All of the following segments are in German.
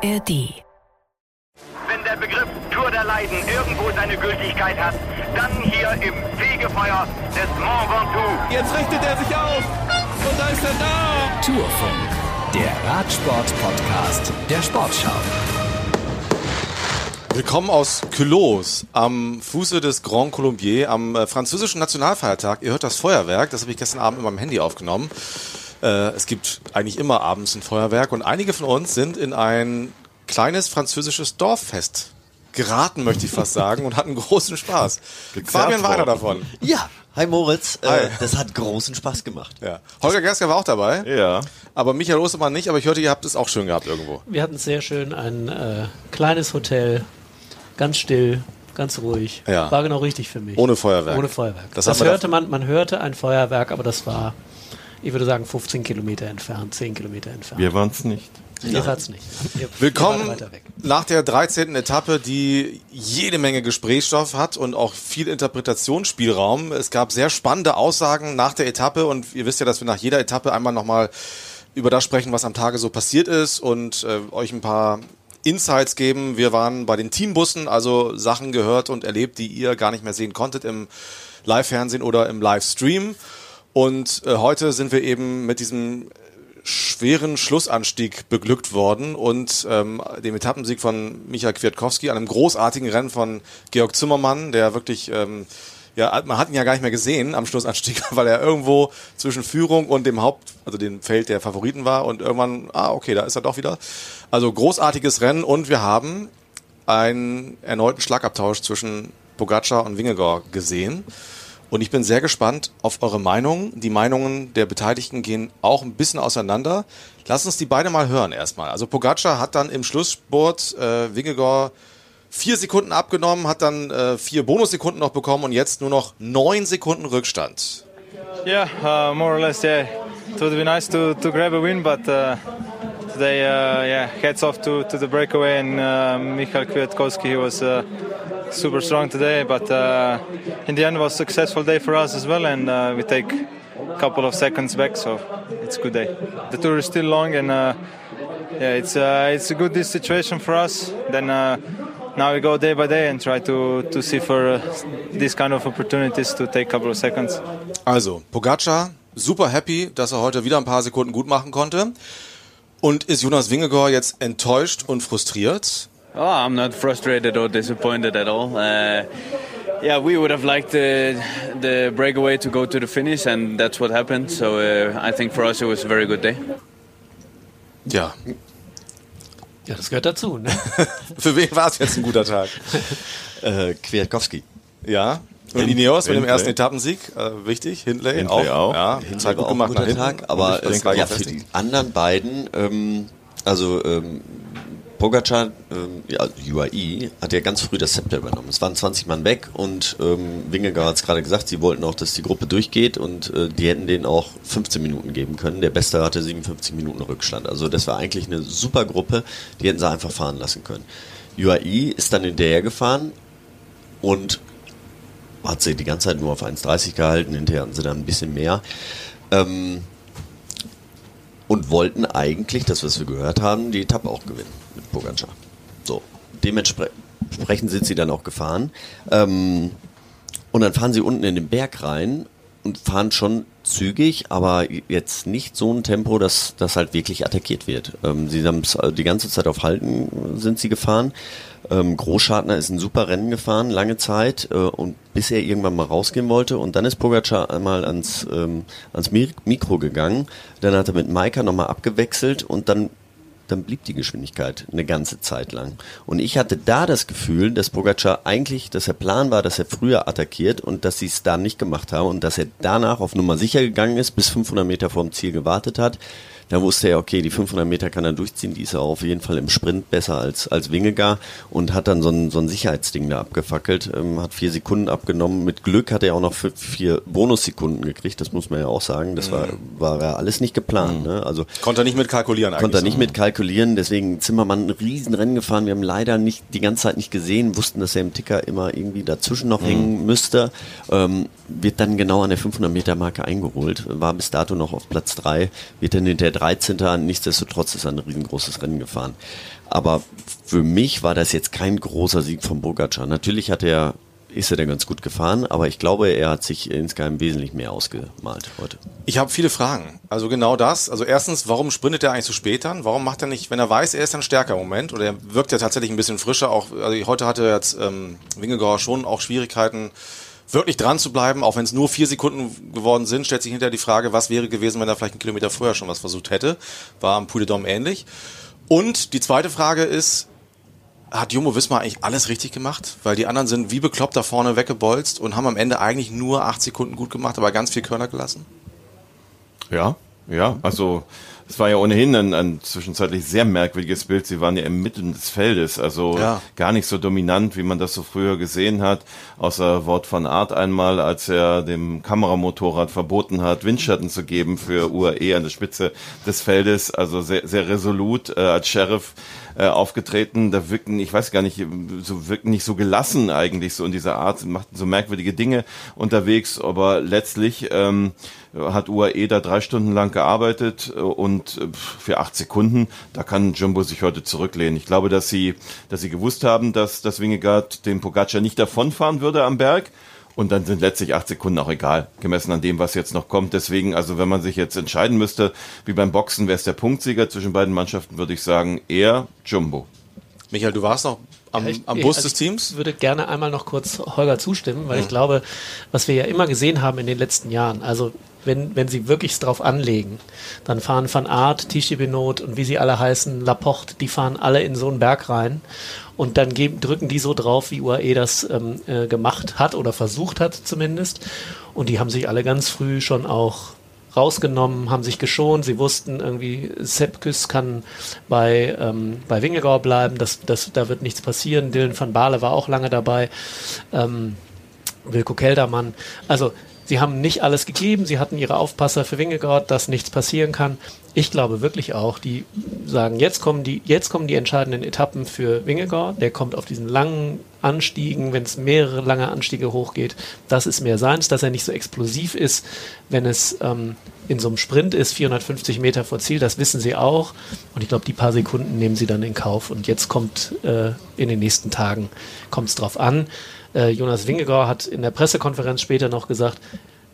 ARD. Wenn der Begriff Tour der Leiden irgendwo seine Gültigkeit hat, dann hier im Fegefeuer des Mont Ventoux. Jetzt richtet er sich auf und da ist er da. Tourfunk, der Radsport-Podcast der Sportschau. Willkommen aus Culos am Fuße des Grand Colombier am äh, französischen Nationalfeiertag. Ihr hört das Feuerwerk, das habe ich gestern Abend in meinem Handy aufgenommen. Äh, es gibt eigentlich immer abends ein Feuerwerk und einige von uns sind in ein kleines französisches Dorffest geraten, möchte ich fast sagen, und hatten großen Spaß. Fabian war einer davon. Ja, hi Moritz. Hi. Äh, das hat großen Spaß gemacht. Ja. Holger Gersker war auch dabei, Ja. aber Michael Ostermann nicht, aber ich hörte, ihr habt es auch schön gehabt irgendwo. Wir hatten es sehr schön, ein äh, kleines Hotel, ganz still, ganz ruhig. Ja. War genau richtig für mich. Ohne Feuerwerk. Ohne Feuerwerk. Das Das, hörte man, man hörte ein Feuerwerk, aber das war, ich würde sagen, 15 Kilometer entfernt, 10 Kilometer entfernt. Wir waren es nicht. Ihr wart's nicht. Ihr, Willkommen wart weiter weg. nach der 13. Etappe, die jede Menge Gesprächsstoff hat und auch viel Interpretationsspielraum. Es gab sehr spannende Aussagen nach der Etappe und ihr wisst ja, dass wir nach jeder Etappe einmal nochmal über das sprechen, was am Tage so passiert ist und äh, euch ein paar Insights geben. Wir waren bei den Teambussen, also Sachen gehört und erlebt, die ihr gar nicht mehr sehen konntet im Live-Fernsehen oder im Livestream. Und äh, heute sind wir eben mit diesem schweren Schlussanstieg beglückt worden und ähm, dem Etappensieg von Michael Kwiatkowski, einem großartigen Rennen von Georg Zimmermann, der wirklich, ähm, ja, man hat ihn ja gar nicht mehr gesehen am Schlussanstieg, weil er irgendwo zwischen Führung und dem Haupt, also dem Feld der Favoriten war und irgendwann, ah, okay, da ist er doch wieder. Also großartiges Rennen und wir haben einen erneuten Schlagabtausch zwischen Pogacar und Wingegaard gesehen. Und ich bin sehr gespannt auf eure Meinungen. Die Meinungen der Beteiligten gehen auch ein bisschen auseinander. Lasst uns die beide mal hören erstmal. Also Pogacar hat dann im Schlussspurt äh, Wingegaard vier Sekunden abgenommen, hat dann äh, vier Bonussekunden noch bekommen und jetzt nur noch neun Sekunden Rückstand. Yeah, uh, more or less. Yeah, it would be nice to, to grab a win, but uh, today, uh, yeah, heads off to, to the breakaway and uh, Michael Kwiatkowski. He was uh, super strong today, but uh, in the end, it was a successful day for us as well, and uh, we take a couple of seconds back, so it's a good day. The tour is still long, and uh, yeah, it's uh, it's a good situation for us. Then. Uh, now we go day by day and try to, to see for uh, these kind of opportunities to take a couple of seconds. Also, Pogacar, super happy, dass er heute wieder ein paar Sekunden gut machen konnte. Und ist Jonas Wingegaard jetzt enttäuscht und frustriert? Oh, I'm not frustrated or disappointed at all. Uh, yeah, we would have liked the, the breakaway to go to the finish, and that's what happened. So uh, I think for us it was a very good day. Ja. Ja, das gehört dazu. Ne? Für wen war es jetzt ein guter Tag? Äh, Kwiatkowski. Ja. Und Hin- Ineos mit dem Hindley. ersten Etappensieg, äh, wichtig. Hindley, Hindley auch. Ja, Hinten Zeit war gut auch ein guter. Tag, aber es war ja auch für die anderen beiden, ähm, also ähm, Pogacar, ähm, ja, UAE, hat ja ganz früh das Zepter übernommen. Es waren 20 Mann weg und ähm, Wingegaard hat es gerade gesagt, sie wollten auch, dass die Gruppe durchgeht und äh, die hätten denen auch 15 Minuten geben können. Der Beste hatte 57 Minuten Rückstand. Also das war eigentlich eine super Gruppe, die hätten sie einfach fahren lassen können. UAE ist dann hinterher gefahren und hat sie die ganze Zeit nur auf 1,30 gehalten, hinterher hatten sie dann ein bisschen mehr. Ähm, und wollten eigentlich, das was wir gehört haben, die Etappe auch gewinnen mit Pogacar. So, dementsprechend sind sie dann auch gefahren. Ähm, und dann fahren sie unten in den Berg rein und fahren schon zügig, aber jetzt nicht so ein Tempo, dass das halt wirklich attackiert wird. Ähm, sie haben die ganze Zeit auf Halten sind sie gefahren. Ähm, Großschartner ist ein super Rennen gefahren, lange Zeit, äh, und bis er irgendwann mal rausgehen wollte. Und dann ist Pogacar einmal ans, ähm, ans Mi- Mikro gegangen. Dann hat er mit Maika nochmal abgewechselt und dann dann blieb die Geschwindigkeit eine ganze Zeit lang. Und ich hatte da das Gefühl, dass Pogacar eigentlich, dass der Plan war, dass er früher attackiert und dass sie es da nicht gemacht haben und dass er danach auf Nummer sicher gegangen ist, bis 500 Meter vorm Ziel gewartet hat. Da wusste er, okay, die 500 Meter kann er durchziehen, die ist er auf jeden Fall im Sprint besser als, als Wingegar und hat dann so ein, so ein Sicherheitsding da abgefackelt, ähm, hat vier Sekunden abgenommen. Mit Glück hat er auch noch vier, vier Bonussekunden gekriegt, das muss man ja auch sagen. Das war, war ja alles nicht geplant. Ne? Also Konnte er nicht mit kalkulieren eigentlich. Konnte er nicht so. mit kalkulieren, deswegen Zimmermann ein Riesenrennen gefahren. Wir haben leider nicht die ganze Zeit nicht gesehen, wussten, dass er im Ticker immer irgendwie dazwischen noch hängen müsste. Ähm, wird dann genau an der 500 Meter Marke eingeholt, war bis dato noch auf Platz 3, wird dann hinter 13. Nichtsdestotrotz ist er ein riesengroßes Rennen gefahren. Aber für mich war das jetzt kein großer Sieg von Bogacar. Natürlich hat er ist er dann ganz gut gefahren, aber ich glaube, er hat sich insgeheim wesentlich mehr ausgemalt heute. Ich habe viele Fragen. Also genau das. Also erstens, warum sprintet er eigentlich so spät dann? Warum macht er nicht, wenn er weiß, er ist ein stärker im Moment oder er wirkt ja tatsächlich ein bisschen frischer. Auch also heute hatte jetzt ähm, Wingegauer schon auch Schwierigkeiten, wirklich dran zu bleiben, auch wenn es nur vier Sekunden geworden sind, stellt sich hinterher die Frage, was wäre gewesen, wenn er vielleicht einen Kilometer früher schon was versucht hätte. War am Puy de Dôme ähnlich. Und die zweite Frage ist, hat Jumbo Wismar eigentlich alles richtig gemacht, weil die anderen sind wie bekloppt da vorne weggebolzt und haben am Ende eigentlich nur acht Sekunden gut gemacht, aber ganz viel Körner gelassen? Ja, ja, also es war ja ohnehin ein, ein zwischenzeitlich sehr merkwürdiges Bild. Sie waren ja im Mitten des Feldes, also ja. gar nicht so dominant, wie man das so früher gesehen hat. Außer Wort von Art einmal, als er dem Kameramotorrad verboten hat, Windschatten zu geben für UAE an der Spitze des Feldes. Also sehr, sehr resolut äh, als Sheriff äh, aufgetreten. Da wirken, ich weiß gar nicht, so wirken nicht so gelassen eigentlich so in dieser Art, machten so merkwürdige Dinge unterwegs, aber letztlich ähm, hat UAE da drei Stunden lang gearbeitet äh, und äh, für acht Sekunden, da kann Jumbo sich heute zurücklehnen. Ich glaube, dass sie, dass sie gewusst haben, dass, dass Wingegaard den Pogacar nicht davonfahren würde am Berg. Und dann sind letztlich acht Sekunden auch egal, gemessen an dem, was jetzt noch kommt. Deswegen, also wenn man sich jetzt entscheiden müsste, wie beim Boxen, wer ist der Punktsieger zwischen beiden Mannschaften, würde ich sagen, eher Jumbo. Michael, du warst noch am, am Bus also des Teams? Ich würde gerne einmal noch kurz Holger zustimmen, weil mhm. ich glaube, was wir ja immer gesehen haben in den letzten Jahren, also wenn, wenn sie wirklich drauf anlegen, dann fahren Van Art, Tichy Benot und wie sie alle heißen, Laporte, die fahren alle in so einen Berg rein und dann geben, drücken die so drauf, wie UAE das ähm, äh, gemacht hat oder versucht hat zumindest. Und die haben sich alle ganz früh schon auch rausgenommen, haben sich geschont. Sie wussten irgendwie, Sepkes kann bei, ähm, bei Wingegau bleiben, das, das, da wird nichts passieren. Dylan van Baale war auch lange dabei. Ähm, Wilko Keldermann. Also Sie haben nicht alles gegeben, sie hatten ihre Aufpasser für Wingegaard, dass nichts passieren kann. Ich glaube wirklich auch, die sagen, jetzt kommen die, jetzt kommen die entscheidenden Etappen für Wingegaard. Der kommt auf diesen langen Anstiegen, wenn es mehrere lange Anstiege hochgeht. Das ist mehr seins, dass er nicht so explosiv ist, wenn es ähm, in so einem Sprint ist, 450 Meter vor Ziel. Das wissen sie auch. Und ich glaube, die paar Sekunden nehmen sie dann in Kauf. Und jetzt kommt äh, in den nächsten Tagen kommt es drauf an. Äh, Jonas Wingegaard hat in der Pressekonferenz später noch gesagt,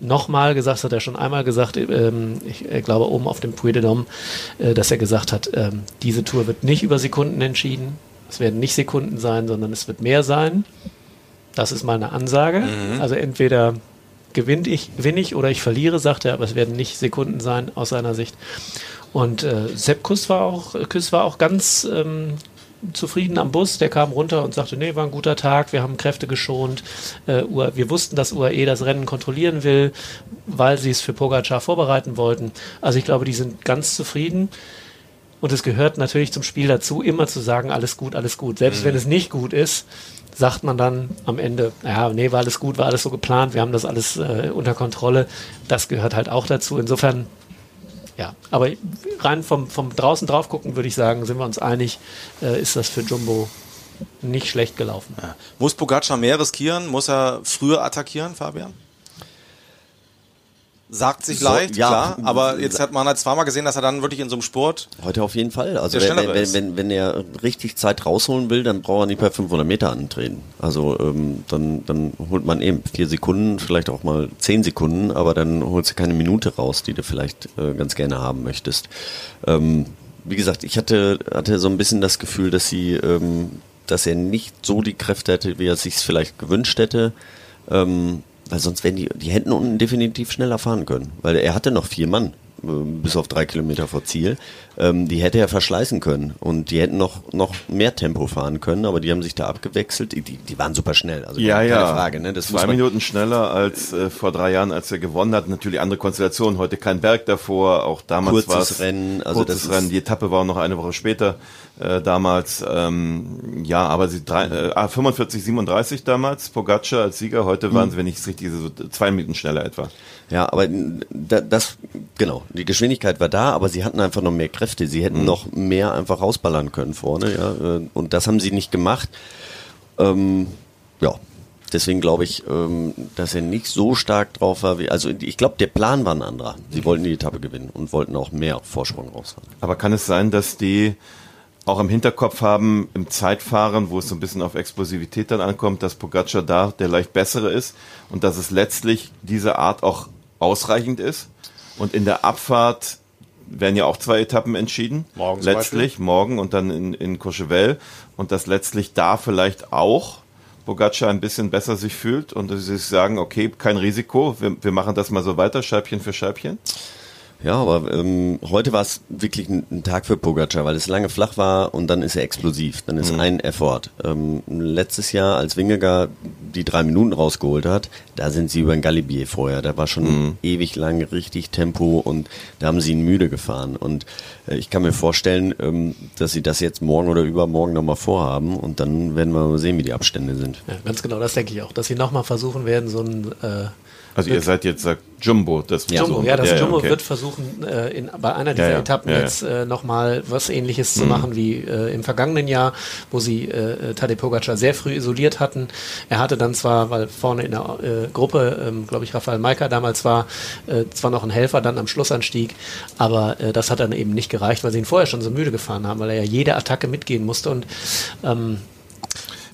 nochmal gesagt, das hat er schon einmal gesagt, ähm, ich äh, glaube oben auf dem Puy de Dôme, äh, dass er gesagt hat, ähm, diese Tour wird nicht über Sekunden entschieden. Es werden nicht Sekunden sein, sondern es wird mehr sein. Das ist mal eine Ansage. Mhm. Also entweder gewinne ich, gewinne ich oder ich verliere, sagt er, aber es werden nicht Sekunden sein aus seiner Sicht. Und äh, Sepp Kuss war auch, Kuss war auch ganz ähm, zufrieden am Bus. Der kam runter und sagte, nee, war ein guter Tag, wir haben Kräfte geschont. Äh, wir wussten, dass UAE das Rennen kontrollieren will, weil sie es für Pogacar vorbereiten wollten. Also ich glaube, die sind ganz zufrieden. Und es gehört natürlich zum Spiel dazu, immer zu sagen, alles gut, alles gut. Selbst mhm. wenn es nicht gut ist, sagt man dann am Ende, ja, nee, war alles gut, war alles so geplant, wir haben das alles äh, unter Kontrolle. Das gehört halt auch dazu. Insofern ja, aber rein vom, vom draußen drauf gucken, würde ich sagen, sind wir uns einig, äh, ist das für Jumbo nicht schlecht gelaufen. Ja. Muss Pogacar mehr riskieren? Muss er früher attackieren, Fabian? Sagt sich so, leicht, ja, klar, aber jetzt hat man halt zweimal gesehen, dass er dann wirklich in so einem Sport. Heute auf jeden Fall. Also, wenn, wenn, wenn, wenn, er richtig Zeit rausholen will, dann braucht er nicht bei 500 Meter antreten. Also, ähm, dann, dann holt man eben vier Sekunden, vielleicht auch mal zehn Sekunden, aber dann holst du keine Minute raus, die du vielleicht äh, ganz gerne haben möchtest. Ähm, wie gesagt, ich hatte, hatte so ein bisschen das Gefühl, dass sie, ähm, dass er nicht so die Kräfte hätte, wie er sich vielleicht gewünscht hätte. Ähm, weil sonst wären die, die hätten unten definitiv schneller fahren können. Weil er hatte noch vier Mann, äh, bis auf drei Kilometer vor Ziel. Ähm, die hätte er verschleißen können. Und die hätten noch, noch mehr Tempo fahren können, aber die haben sich da abgewechselt. Die, die waren super schnell. Also ja, keine ja. Frage. Ne? Das Zwei Minuten schneller als äh, vor drei Jahren, als er gewonnen hat. Natürlich andere Konstellationen. Heute kein Berg davor. Auch damals war es Rennen. Also kurzes Rennen. Die Etappe war noch eine Woche später äh, damals. Ähm, ja, aber sie drei, äh, 45, ah, 37 damals, Pogacar als Sieger. Heute waren mhm. sie, wenn ich es richtig, so zwei Minuten schneller etwa. Ja, aber das, genau, die Geschwindigkeit war da, aber sie hatten einfach noch mehr Kräfte. Sie hätten mhm. noch mehr einfach rausballern können vorne, ja. Äh, und das haben sie nicht gemacht. Ähm, ja, Deswegen glaube ich, ähm, dass er nicht so stark drauf war. Wie, also ich glaube, der Plan war ein anderer. Sie wollten die Etappe gewinnen und wollten auch mehr Vorsprung rausfahren. Aber kann es sein, dass die auch im Hinterkopf haben, im Zeitfahren, wo es so ein bisschen auf Explosivität dann ankommt, dass Pogacar da der leicht bessere ist und dass es letztlich diese Art auch ausreichend ist. Und in der Abfahrt werden ja auch zwei Etappen entschieden. Morgen letztlich, morgen und dann in, in Courchevel. Und dass letztlich da vielleicht auch Pogacar ein bisschen besser sich fühlt und sie sich sagen, okay, kein Risiko, wir, wir machen das mal so weiter, Scheibchen für Scheibchen. Ja, aber ähm, heute war es wirklich ein, ein, Tag für Pogacar, weil es lange flach war und dann ist er explosiv. Dann ist mhm. ein Effort. Ähm, letztes Jahr, als Wingegar die drei Minuten rausgeholt hat, da sind sie über ein Galibier vorher. Da war schon mhm. ewig lang richtig Tempo und da haben sie ihn müde gefahren. Und äh, ich kann mir vorstellen, ähm, dass sie das jetzt morgen oder übermorgen nochmal vorhaben und dann werden wir mal sehen, wie die Abstände sind. Ja, ganz genau, das denke ich auch. Dass sie nochmal versuchen werden, so ein äh also ihr seid jetzt sagt Jumbo, das ja, Jumbo, ja, das ja, Jumbo okay. wird versuchen, äh, in, bei einer dieser ja, Etappen jetzt äh, nochmal was ähnliches mhm. zu machen wie äh, im vergangenen Jahr, wo sie äh, Tadej Pogacar sehr früh isoliert hatten. Er hatte dann zwar, weil vorne in der äh, Gruppe, ähm, glaube ich, Rafael Maika damals war, äh, zwar noch ein Helfer dann am Schlussanstieg, aber äh, das hat dann eben nicht gereicht, weil sie ihn vorher schon so müde gefahren haben, weil er ja jede Attacke mitgehen musste und ähm,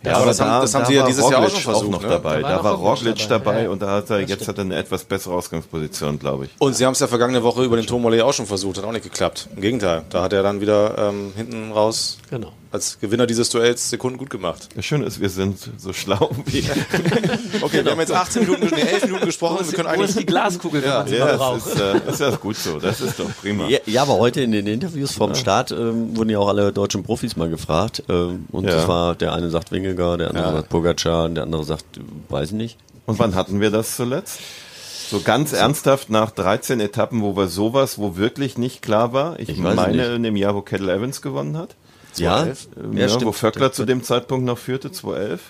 ja, aber das, da, haben, das haben sie ja dieses Roglic Jahr auch schon versucht. Auch noch ne? dabei. Da war, da war Roglic dabei, dabei ja. und da hat er, jetzt hat er eine etwas bessere Ausgangsposition, glaube ich. Und sie haben es ja vergangene Woche über den Tourmalet auch schon versucht, hat auch nicht geklappt. Im Gegenteil, da hat er dann wieder ähm, hinten raus genau als Gewinner dieses Duells Sekunden gut gemacht. Das Schöne ist, wir sind so schlau wie. okay, wir haben jetzt 18 Minuten, nee, 11 Minuten gesprochen. wir können eigentlich. die Glaskugel, ja, ja das ist, äh, ist ja gut so. Das ist doch prima. Ja, ja aber heute in den Interviews vom ja. Start ähm, wurden ja auch alle deutschen Profis mal gefragt. Ähm, und ja. das war, der eine sagt Wingegar, der andere sagt Pogacar, der andere sagt, weiß nicht. Und wann hatten wir das zuletzt? So ganz ernsthaft nach 13 Etappen, wo wir sowas, wo wirklich nicht klar war. Ich, ich meine, in dem Jahr, wo Kettle Evans gewonnen hat. 2011. Ja, ja, ja wo Vöckler zu dem Zeitpunkt noch führte, 2011.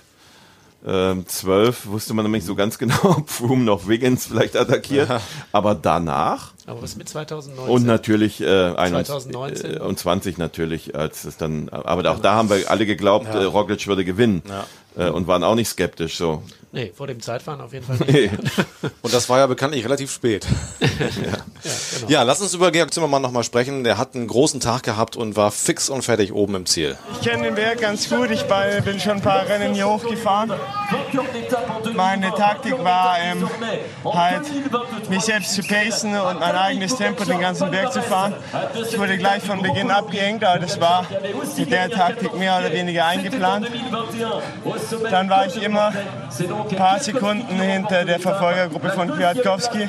Ähm, 12 wusste man nämlich so ganz genau, ob Froome noch Wiggins vielleicht attackiert. Ja. Aber danach. Aber was mit 2019? Und natürlich äh, 2019 äh, und 20 natürlich, als es dann. Aber auch da haben wir alle geglaubt, ja. äh, Roglic würde gewinnen ja. äh, und waren auch nicht skeptisch. So. Nee, vor dem Zeitfahren auf jeden Fall nicht. Nee. Und das war ja bekanntlich relativ spät. ja. Ja, genau. ja, lass uns über Georg Zimmermann nochmal sprechen. Der hat einen großen Tag gehabt und war fix und fertig oben im Ziel. Ich kenne den Berg ganz gut. Ich bin schon ein paar Rennen hier hochgefahren. Meine Taktik war ähm, halt, mich selbst zu pacen und mein eigenes Tempo den ganzen Berg zu fahren. Ich wurde gleich von Beginn abgehängt, aber das war mit der Taktik mehr oder weniger eingeplant. Dann war ich immer ein paar Sekunden hinter der Verfolgergruppe von Kwiatkowski.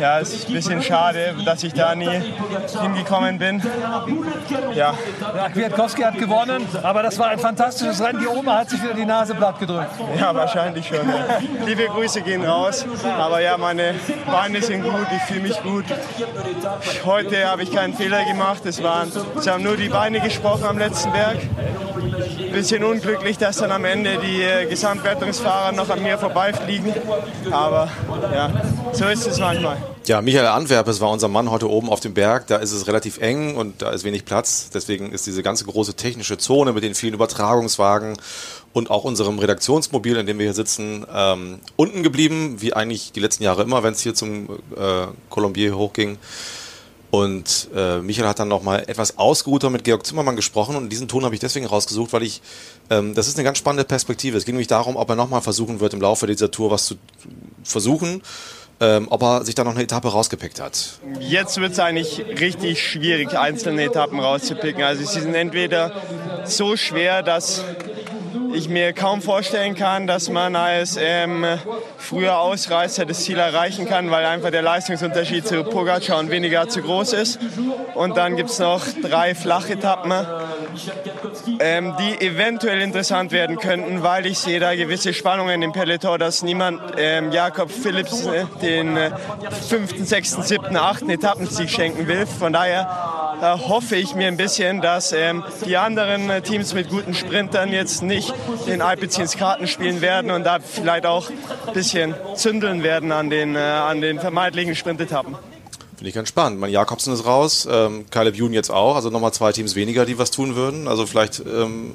Ja, es ist ein bisschen schade, dass ich da nie hingekommen bin. Ja. ja, Kwiatkowski hat gewonnen, aber das war ein fantastisches Rennen. Die Oma hat sich wieder die Nase platt gedrückt. Ja, wahrscheinlich schon. Ja. Liebe Grüße gehen raus. Aber ja, meine Beine sind gut, ich fühle mich gut. Heute habe ich keinen Fehler gemacht. Es, waren, es haben nur die Beine gesprochen am letzten Berg. Bisschen unglücklich, dass dann am Ende die äh, Gesamtwertungsfahrer noch an mir vorbeifliegen. Aber ja, so ist es manchmal. Ja, Michael Antwerpes war unser Mann heute oben auf dem Berg. Da ist es relativ eng und da ist wenig Platz. Deswegen ist diese ganze große technische Zone mit den vielen Übertragungswagen und auch unserem Redaktionsmobil, in dem wir hier sitzen, ähm, unten geblieben, wie eigentlich die letzten Jahre immer, wenn es hier zum äh, Colombier hochging. Und äh, Michael hat dann nochmal etwas ausgeruhter mit Georg Zimmermann gesprochen und diesen Ton habe ich deswegen rausgesucht, weil ich, ähm, das ist eine ganz spannende Perspektive. Es ging nämlich darum, ob er nochmal versuchen wird, im Laufe dieser Tour was zu versuchen, ähm, ob er sich da noch eine Etappe rausgepickt hat. Jetzt wird es eigentlich richtig schwierig, einzelne Etappen rauszupicken. Also sie sind entweder so schwer, dass ich mir kaum vorstellen kann, dass man als ähm, früher Ausreißer das Ziel erreichen kann, weil einfach der Leistungsunterschied zu Pogacar und weniger zu groß ist. Und dann gibt es noch drei Flachetappen, ähm, die eventuell interessant werden könnten, weil ich sehe da gewisse Spannungen im Peloton, dass niemand ähm, Jakob Phillips äh, den äh, fünften, sechsten, siebten, achten Etappensieg schenken will. Von daher äh, hoffe ich mir ein bisschen, dass ähm, die anderen äh, Teams mit guten Sprintern jetzt nicht den Alpecins Karten spielen werden und da vielleicht auch ein bisschen zündeln werden an den, äh, an den vermeintlichen Sprintetappen. Finde ich ganz spannend. Mein Jakobsen ist raus, ähm, Caleb Youn jetzt auch, also nochmal zwei Teams weniger, die was tun würden. Also vielleicht ähm,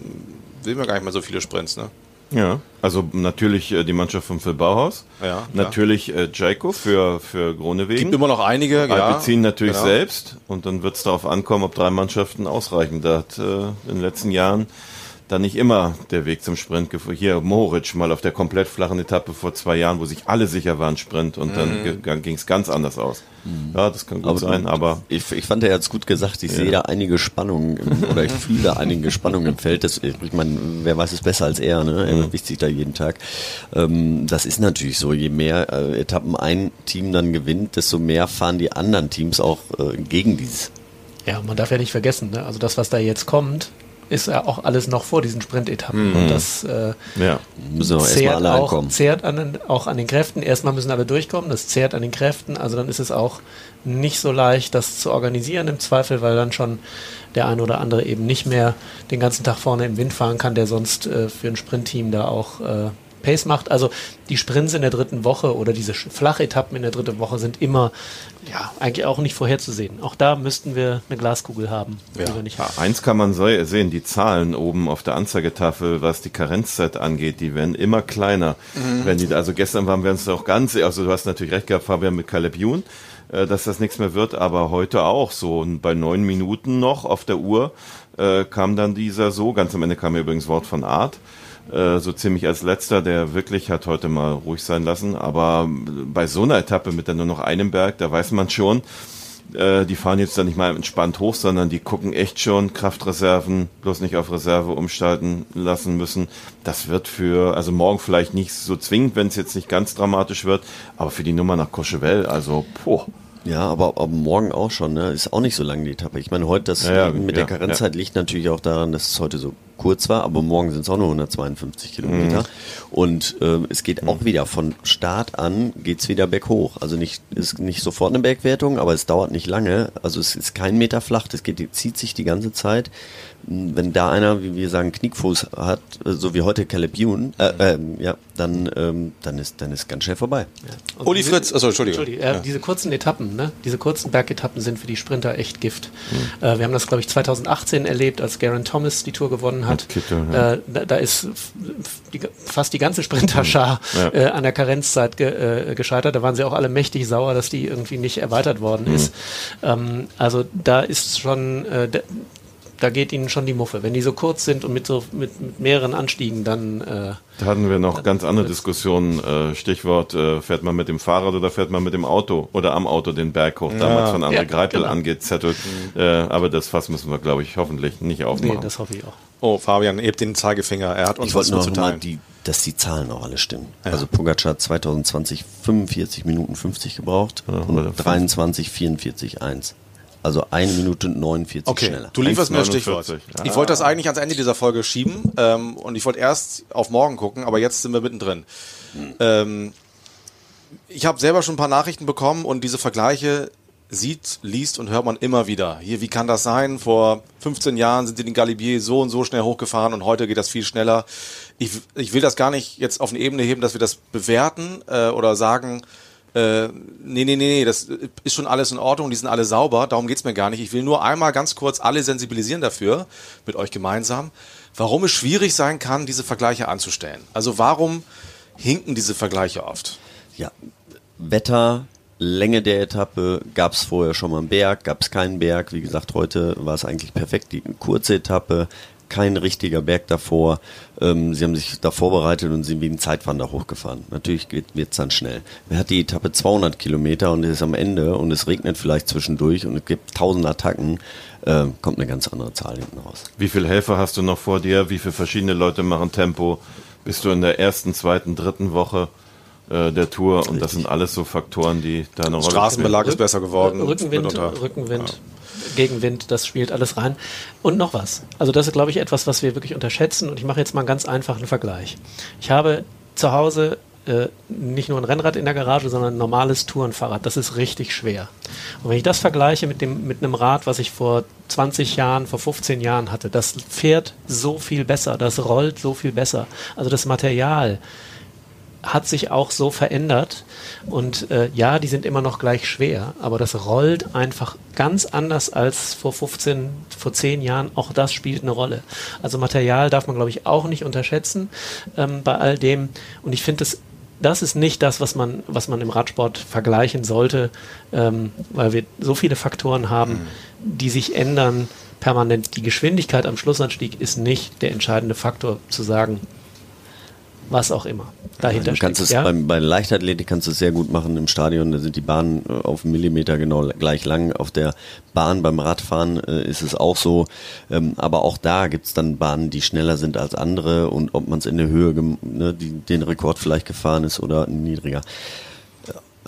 sehen wir gar nicht mehr so viele Sprints, ne? Ja, also natürlich äh, die Mannschaft von Phil Bauhaus. Ja, natürlich äh, Jaiko für, für Gronewegen. Gibt immer noch einige, ja. Alpecin natürlich Genau. selbst. Und dann wird es darauf ankommen, ob drei Mannschaften ausreichen. Da hat äh, in den letzten Jahren dann nicht immer der Weg zum Sprint Hier Moritz mal auf der komplett flachen Etappe vor zwei Jahren, wo sich alle sicher waren, Sprint. Und Mhm. dann ging es ganz anders aus. Ja, das kann gut sein, aber ich, ich fand, er hat es gut gesagt. Ich Ja. sehe da einige Spannungen im, oder ich fühle da einige Spannungen im Feld. Das, ich meine, wer weiß es besser als er, ne? Er Mhm. bewegt sich da jeden Tag. Ähm, das ist natürlich so. Je mehr äh, Etappen ein Team dann gewinnt, desto mehr fahren die anderen Teams auch äh, gegen dieses. Ja, man darf ja nicht vergessen, ne? also das, was da jetzt kommt, ist ja auch alles noch vor diesen Sprintetappen. Mhm. Und das äh, ja. Müssen wir erstmal zehrt, alle auch, ankommen. zehrt an den, auch an den Kräften. Erstmal müssen alle durchkommen, das zehrt an den Kräften. Also dann ist es auch nicht so leicht, das zu organisieren im Zweifel, weil dann schon der eine oder andere eben nicht mehr den ganzen Tag vorne im Wind fahren kann, der sonst äh, für ein Sprintteam da auch äh, Pace macht. Also die Sprints in der dritten Woche oder diese Flachetappen in der dritten Woche sind immer ja eigentlich auch nicht vorherzusehen. Auch da müssten wir eine Glaskugel haben, die wir nicht haben. Eins kann man se- sehen, die Zahlen oben auf der Anzeigetafel, was die Karenzzeit angeht, die werden immer kleiner. Mhm. Wenn die, also gestern waren wir uns auch ganz, also du hast natürlich recht gehabt, Fabian, mit Caleb Youn, äh, dass das nichts mehr wird, aber heute auch so. Und bei neun Minuten noch auf der Uhr äh, kam dann dieser so, ganz am Ende kam ja übrigens Wort von Art, äh, so ziemlich als letzter, der wirklich hat heute mal ruhig sein lassen. Aber bei so einer Etappe mit dann nur noch einem Berg, da weiß man schon, äh, die fahren jetzt dann nicht mal entspannt hoch, sondern die gucken echt schon Kraftreserven, bloß nicht auf Reserve umstalten lassen müssen. Das wird für, also morgen vielleicht nicht so zwingend, wenn es jetzt nicht ganz dramatisch wird, aber für die Nummer nach Courchevel, also, boah. Ja, aber, aber morgen auch schon, ne? Ist auch nicht so lang die Etappe. Ich meine, heute das Ja, ja, mit ja, der Karenzzeit liegt natürlich auch daran, dass es heute so kurz war, aber morgen sind es auch nur 152 Kilometer. Mhm. Und ähm, es geht auch wieder von Start an geht's wieder berghoch. Also nicht ist nicht sofort eine Bergwertung, aber es dauert nicht lange. Also es ist kein Meter flach, das geht, zieht sich die ganze Zeit. Wenn da einer, wie wir sagen, Knickfuß hat, äh, so wie heute Caleb Ewan, äh, ähm, ja, dann, ähm, dann ist dann ist ganz schnell vorbei. Und Uli diese- Fritz, achso, Entschuldigung. Entschuldigung, äh, Ja. Diese kurzen Etappen, ne? diese kurzen Bergetappen sind für die Sprinter echt Gift. Mhm. Äh, wir haben das, glaube ich, 2018 erlebt, als Garen Thomas die Tour gewonnen hat. Mit Kittel, ja. äh, da, da ist die, fast die ganze Sprinterschar Mhm. Ja. äh, an der Karenzzeit ge, äh, gescheitert. Da waren sie auch alle mächtig sauer, dass die irgendwie nicht erweitert worden Mhm. ist. Ähm, also da ist schon, äh, da, geht ihnen schon die Muffe. Wenn die so kurz sind und mit so mit, mit mehreren Anstiegen, dann äh, Da hatten wir noch ganz andere Diskussionen. Äh, Stichwort, äh, fährt man mit dem Fahrrad oder fährt man mit dem Auto oder am Auto den Berg hoch, damals von André Ja, Greipel genau. angezettelt. Äh, aber das Fass müssen wir, glaube ich, hoffentlich nicht nee, aufmachen. das hoffe ich auch. Oh, Fabian, hebt den Zeigefinger. Er hat uns Ich was wollte noch mal, mitzuteilen. die, dass die Zahlen auch alle stimmen. Ja. Also Pogacar hat 2020 45 Minuten 50 gebraucht und 23 44 1. Also eine Minute 49 Okay, schneller. du lieferst mir das 1,49. Stichwort. Ich wollte das eigentlich ans Ende dieser Folge schieben ähm, und ich wollte erst auf morgen gucken, aber jetzt sind wir mittendrin. Ähm, ich habe selber schon ein paar Nachrichten bekommen und diese Vergleiche sieht, liest und hört man immer wieder. Hier, wie kann das sein? Vor 15 Jahren sind sie den Galibier so und so schnell hochgefahren und heute geht das viel schneller. Ich, ich will das gar nicht jetzt auf eine Ebene heben, dass wir das bewerten äh, oder sagen, äh, nee, nee, nee, nee, das ist schon alles in Ordnung, die sind alle sauber, darum geht's mir gar nicht. Ich will nur einmal ganz kurz alle sensibilisieren dafür, mit euch gemeinsam, warum es schwierig sein kann, diese Vergleiche anzustellen. Also warum hinken diese Vergleiche oft? Ja, Wetter, Länge der Etappe, gab es vorher schon mal einen Berg, gab es keinen Berg. Wie gesagt, heute war es eigentlich perfekt. Die kurze Etappe, kein richtiger Berg davor. Ähm, sie haben sich da vorbereitet und sind wie ein Zeitwander hochgefahren. Natürlich wird es dann schnell. Wer hat die Etappe 200 Kilometer und ist am Ende und es regnet vielleicht zwischendurch und es gibt 1000 Attacken, äh, kommt eine ganz andere Zahl hinten raus. Wie viele Helfer hast du noch vor dir? Wie viele verschiedene Leute machen Tempo? Bist du in der ersten, zweiten, dritten Woche äh, der Tour? Und das sind alles so Faktoren, die da eine Rolle Straßenbelag ist besser geworden. Rückenwind. Rückenwind, Gegenwind, das spielt alles rein. Und noch was. Also das ist, glaube ich, etwas, was wir wirklich unterschätzen. Und ich mache jetzt mal einen ganz einfachen Vergleich. Ich habe zu Hause äh, nicht nur ein Rennrad in der Garage, sondern ein normales Tourenfahrrad. Das ist richtig schwer. Und wenn ich das vergleiche mit, dem, mit einem Rad, was ich vor 20 Jahren, vor 15 Jahren hatte, das fährt so viel besser, das rollt so viel besser. Also das Material hat sich auch so verändert. Und äh, ja, die sind immer noch gleich schwer, aber das rollt einfach ganz anders als vor 15, vor 10 Jahren. Auch das spielt eine Rolle. Also Material darf man, glaube ich, auch nicht unterschätzen ähm, bei all dem. Und ich finde das das ist nicht das, was man, was man im Radsport vergleichen sollte, ähm, weil wir so viele Faktoren haben, mhm. die sich ändern permanent. Die Geschwindigkeit am Schlussanstieg ist nicht der entscheidende Faktor zu sagen, was auch immer dahinter du kannst steckt. Es ja? beim, bei Leichtathletik kannst du es sehr gut machen im Stadion. Da sind die Bahnen äh, auf Millimeter genau gleich lang. Auf der Bahn beim Radfahren äh, ist es auch so. Ähm, aber auch da gibt es dann Bahnen, die schneller sind als andere und ob man es in der Höhe, ne, die, den Rekord vielleicht gefahren ist oder niedriger.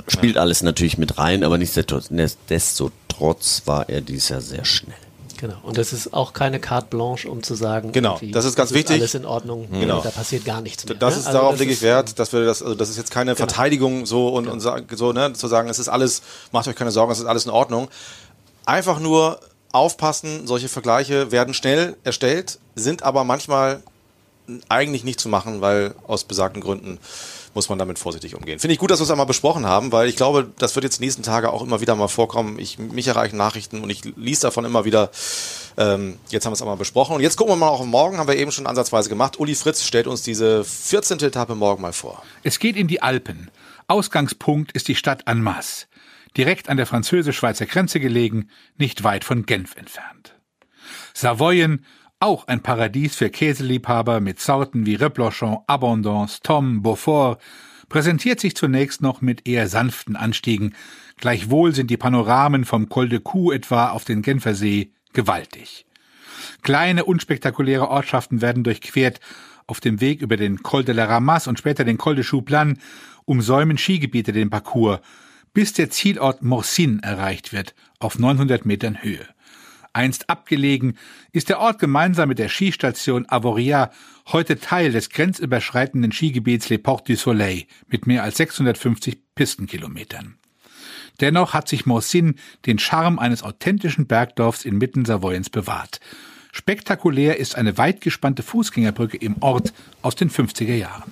Spielt alles natürlich mit rein, aber nichtsdestotrotz war er dies Jahr sehr schnell. Genau. Und das ist auch keine Carte Blanche, um zu sagen, genau, das ist ganz das wichtig. alles in Ordnung, genau. da passiert gar nichts mehr. Das ne? ist also darauf das lege ich Wert, dass wir das, also das ist jetzt keine genau. Verteidigung so und, genau. und so, ne, zu sagen, es ist alles, macht euch keine Sorgen, es ist alles in Ordnung. Einfach nur aufpassen, solche Vergleiche werden schnell erstellt, sind aber manchmal eigentlich nicht zu machen, weil aus besagten Gründen muss man damit vorsichtig umgehen. Finde ich gut, dass wir es einmal besprochen haben, weil ich glaube, das wird jetzt nächsten Tage auch immer wieder mal vorkommen. Ich, mich erreichen Nachrichten und ich lies davon immer wieder. Ähm, jetzt haben wir es einmal besprochen. Und jetzt gucken wir mal auf morgen, haben wir eben schon ansatzweise gemacht. Uli Fritz stellt uns diese 14. Etappe morgen mal vor. Es geht in die Alpen. Ausgangspunkt ist die Stadt Annemasse. Direkt an der französisch-schweizer Grenze gelegen, nicht weit von Genf entfernt. Savoyen auch ein Paradies für Käseliebhaber mit Sorten wie Replochon, Abondance, Tom, Beaufort, präsentiert sich zunächst noch mit eher sanften Anstiegen. Gleichwohl sind die Panoramen vom Col de Cou etwa auf den Genfersee gewaltig. Kleine, unspektakuläre Ortschaften werden durchquert. Auf dem Weg über den Col de la Ramasse und später den Col de Chouplan umsäumen Skigebiete den Parcours, bis der Zielort Morsin erreicht wird, auf 900 Metern Höhe. Einst abgelegen, ist der Ort gemeinsam mit der Skistation Avoria heute Teil des grenzüberschreitenden Skigebiets Les Portes du Soleil mit mehr als 650 Pistenkilometern. Dennoch hat sich Morsin den Charme eines authentischen Bergdorfs inmitten Savoyens bewahrt. Spektakulär ist eine weitgespannte Fußgängerbrücke im Ort aus den 50er Jahren.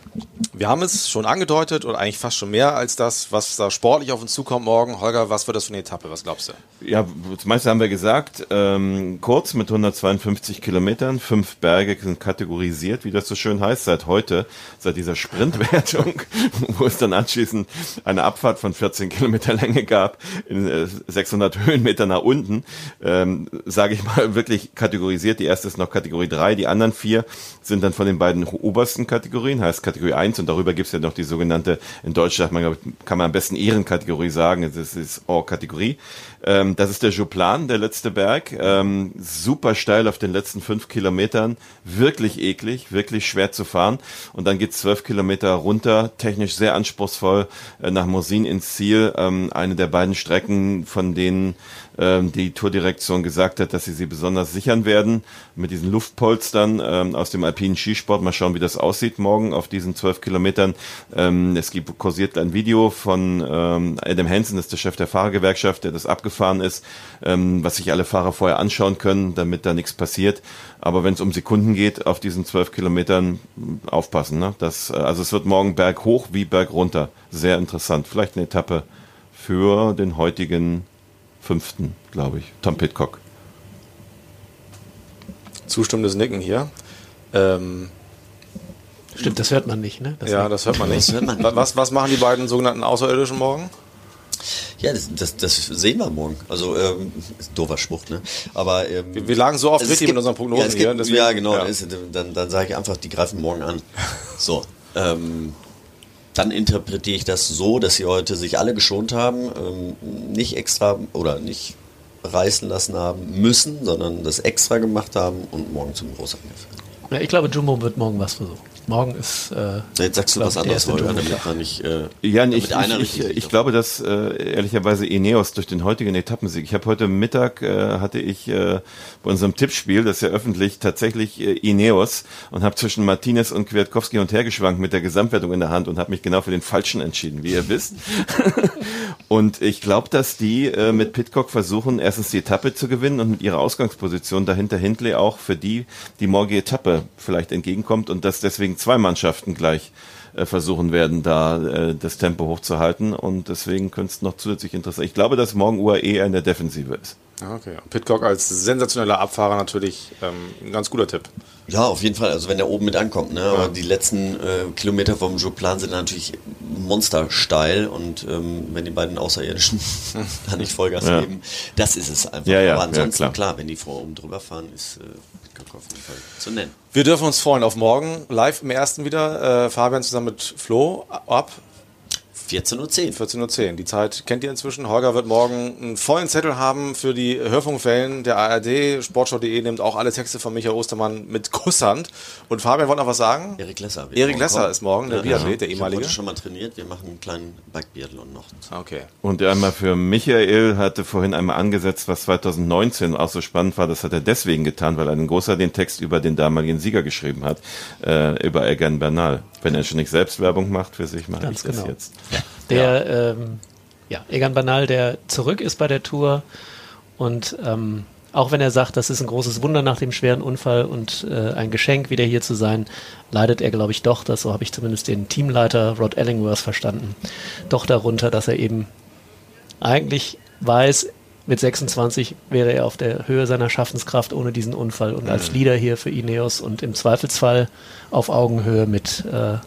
Wir haben es schon angedeutet und eigentlich fast schon mehr als das, was da sportlich auf uns zukommt morgen. Holger, was wird das für eine Etappe? Was glaubst du? Ja, das meiste haben wir gesagt. Ähm, kurz mit 152 Kilometern. Fünf Berge sind kategorisiert, wie das so schön heißt, seit heute, seit dieser Sprintwertung, wo es dann anschließend eine Abfahrt von 14 Kilometer Länge gab, in 600 äh, Höhenmeter nach unten. Ähm, Sage ich mal, wirklich kategorisiert kategorisiert. Die erste ist noch Kategorie 3, die anderen vier sind dann von den beiden obersten Kategorien, heißt Kategorie 1 und darüber gibt es ja noch die sogenannte, in Deutsch man, kann man am besten Ehrenkategorie sagen, das ist Or-Kategorie. Ähm, das ist der Jouplan, der letzte Berg, ähm, super steil auf den letzten fünf Kilometern, wirklich eklig, wirklich schwer zu fahren und dann geht zwölf Kilometer runter, technisch sehr anspruchsvoll äh, nach Mosin ins Ziel, ähm, eine der beiden Strecken, von denen ähm, die Tourdirektion gesagt hat, dass sie sie besonders sichern werden mit diesen Luftpolstern ähm, aus dem alpinen Skisport. Mal schauen, wie das aussieht morgen auf diesen zwölf Kilometern. Ähm, es gibt kursiert ein Video von ähm, Adam Hansen, das ist der Chef der Fahrergewerkschaft, der das abgefahren ist, ähm, was sich alle Fahrer vorher anschauen können, damit da nichts passiert. Aber wenn es um Sekunden geht, auf diesen zwölf Kilometern aufpassen. Ne? Das, äh, also es wird morgen Berg hoch wie Berg runter. Sehr interessant. Vielleicht eine Etappe für den heutigen fünften, glaube ich. Tom Pitcock. Zustimmendes Nicken hier. Ähm, Stimmt, das hört man nicht, ne? Das ja, das hört man nicht. hört man nicht. Was, was machen die beiden sogenannten Außerirdischen morgen? Ja, das, das, das sehen wir morgen. Also, ähm, doofer Spruch, ne? Aber ähm, wir, wir, lagen so oft richtig gibt, mit unseren Prognosen ja, gibt, hier. Deswegen, ja, genau. Ja. Ist, dann dann sage ich einfach, die greifen morgen an. So. Ähm, dann interpretiere ich das so, dass sie heute sich alle geschont haben, ähm, nicht extra oder nicht reißen lassen haben müssen, sondern das extra gemacht haben und morgen zum Großangriff. Ja, ich glaube, Jumbo wird morgen was versuchen. Morgen ist. Äh, Jetzt sagst du was anderes, Holger, damit man nicht. Äh, ja, ich, ich, ich, ich, glaube, dass äh, ehrlicherweise Ineos durch den heutigen Etappensieg. Ich habe heute Mittag äh, hatte ich äh, bei unserem Tippspiel, das ist ja öffentlich, tatsächlich äh, Ineos und habe zwischen Martinez und Kwiatkowski und her geschwankt mit der Gesamtwertung in der Hand und habe mich genau für den falschen entschieden, wie ihr wisst. Und ich glaube, dass die äh, mit Pitcock versuchen, erstens die Etappe zu gewinnen und mit ihrer Ausgangsposition dahinter Hindley auch für die die morgige Etappe vielleicht entgegenkommt und dass deswegen zwei Mannschaften gleich äh, versuchen werden, da äh, das Tempo hochzuhalten. Und deswegen könnte es noch zusätzlich interessant. Ich glaube, dass morgen UAE eher in der Defensive ist. Okay. Pitcock als sensationeller Abfahrer natürlich ähm, ein ganz guter Tipp. Ja, auf jeden Fall. Also wenn der oben mit ankommt. Ne? Aber die letzten äh, Kilometer vom Jouplan sind natürlich monstersteil und ähm, wenn die beiden Außerirdischen da nicht Vollgas Ja. geben, das ist es einfach. Ja, Aber ansonsten, klar. klar. wenn die vor oben drüber fahren, ist äh, Pitcock auf jeden Fall zu nennen. Wir dürfen uns freuen auf morgen. Live im ersten wieder. Äh, Fabian zusammen mit Flo ab 14.10 Uhr. 14.10 Uhr. Die Zeit kennt ihr inzwischen. Holger wird morgen einen vollen Zettel haben für die Hörfunkquellen der ARD. Sportschau.de nimmt auch alle Texte von Michael Ostermann mit Kusshand. Und Fabian wollte noch was sagen? Erik Lesser. Erik Lesser kommen. ist morgen, der Biathlet, der Ich ehemalige. habe heute schon mal trainiert. Wir machen einen kleinen Bike-Biathlon noch. Okay. Und einmal für Michael hatte vorhin einmal angesetzt, was 2019 auch so spannend war. Das hat er deswegen getan, weil ein großer den Text über den damaligen Sieger geschrieben hat, äh, über Egan Bernal. Wenn er schon nicht selbst Werbung macht für sich, mache ich Ganz das genau. jetzt. Der, ähm, ja, Egan Banal, der zurück ist bei der Tour und ähm, auch wenn er sagt, das ist ein großes Wunder nach dem schweren Unfall und äh, ein Geschenk, wieder hier zu sein, leidet er, glaube ich, doch, das so habe ich zumindest den Teamleiter Rod Ellingworth verstanden, doch darunter, dass er eben eigentlich weiß, mit 26 wäre er auf der Höhe seiner Schaffenskraft ohne diesen Unfall und als Leader hier für Ineos und im Zweifelsfall auf Augenhöhe mit äh,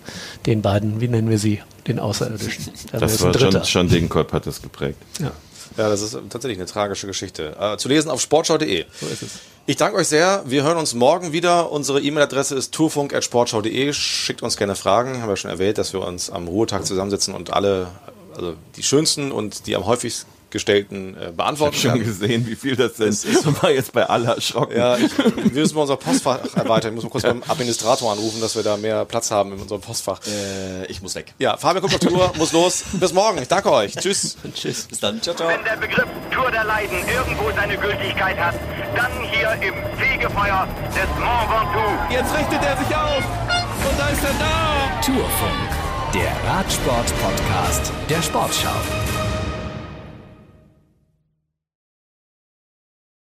den beiden, wie nennen wir sie, den Außerirdischen. Da Das war schon, schon Degenkolb hat das geprägt. Ja. Ja, das ist tatsächlich eine tragische Geschichte. Äh, zu lesen auf sportschau.de. So ist es. Ich danke euch sehr. Wir hören uns morgen wieder. Unsere E-Mail-Adresse ist tourfunk.sportschau.de. Schickt uns gerne Fragen. Haben wir schon erwähnt, dass wir uns am Ruhetag zusammensetzen und alle, also die schönsten und die am häufigsten gestellten äh, Ich beantworten habe schon werden. gesehen, wie viel das sind. Ich war jetzt bei aller erschrocken. Ja, ich, wir müssen mal unser Postfach erweitern. Ich muss mal kurz beim Administrator anrufen, dass wir da mehr Platz haben in unserem Postfach. Äh, ich muss weg. Ja, Fabian guckt auf die Uhr, muss los. Bis morgen. Ich danke euch. Tschüss. Tschüss. Bis dann. Ciao, ciao. Wenn der Begriff Tour der Leiden irgendwo seine Gültigkeit hat, dann hier im Fegefeuer des Mont Ventoux. Jetzt richtet er sich auf. Und da ist er da. Tourfunk, der Radsport-Podcast der Sportschau.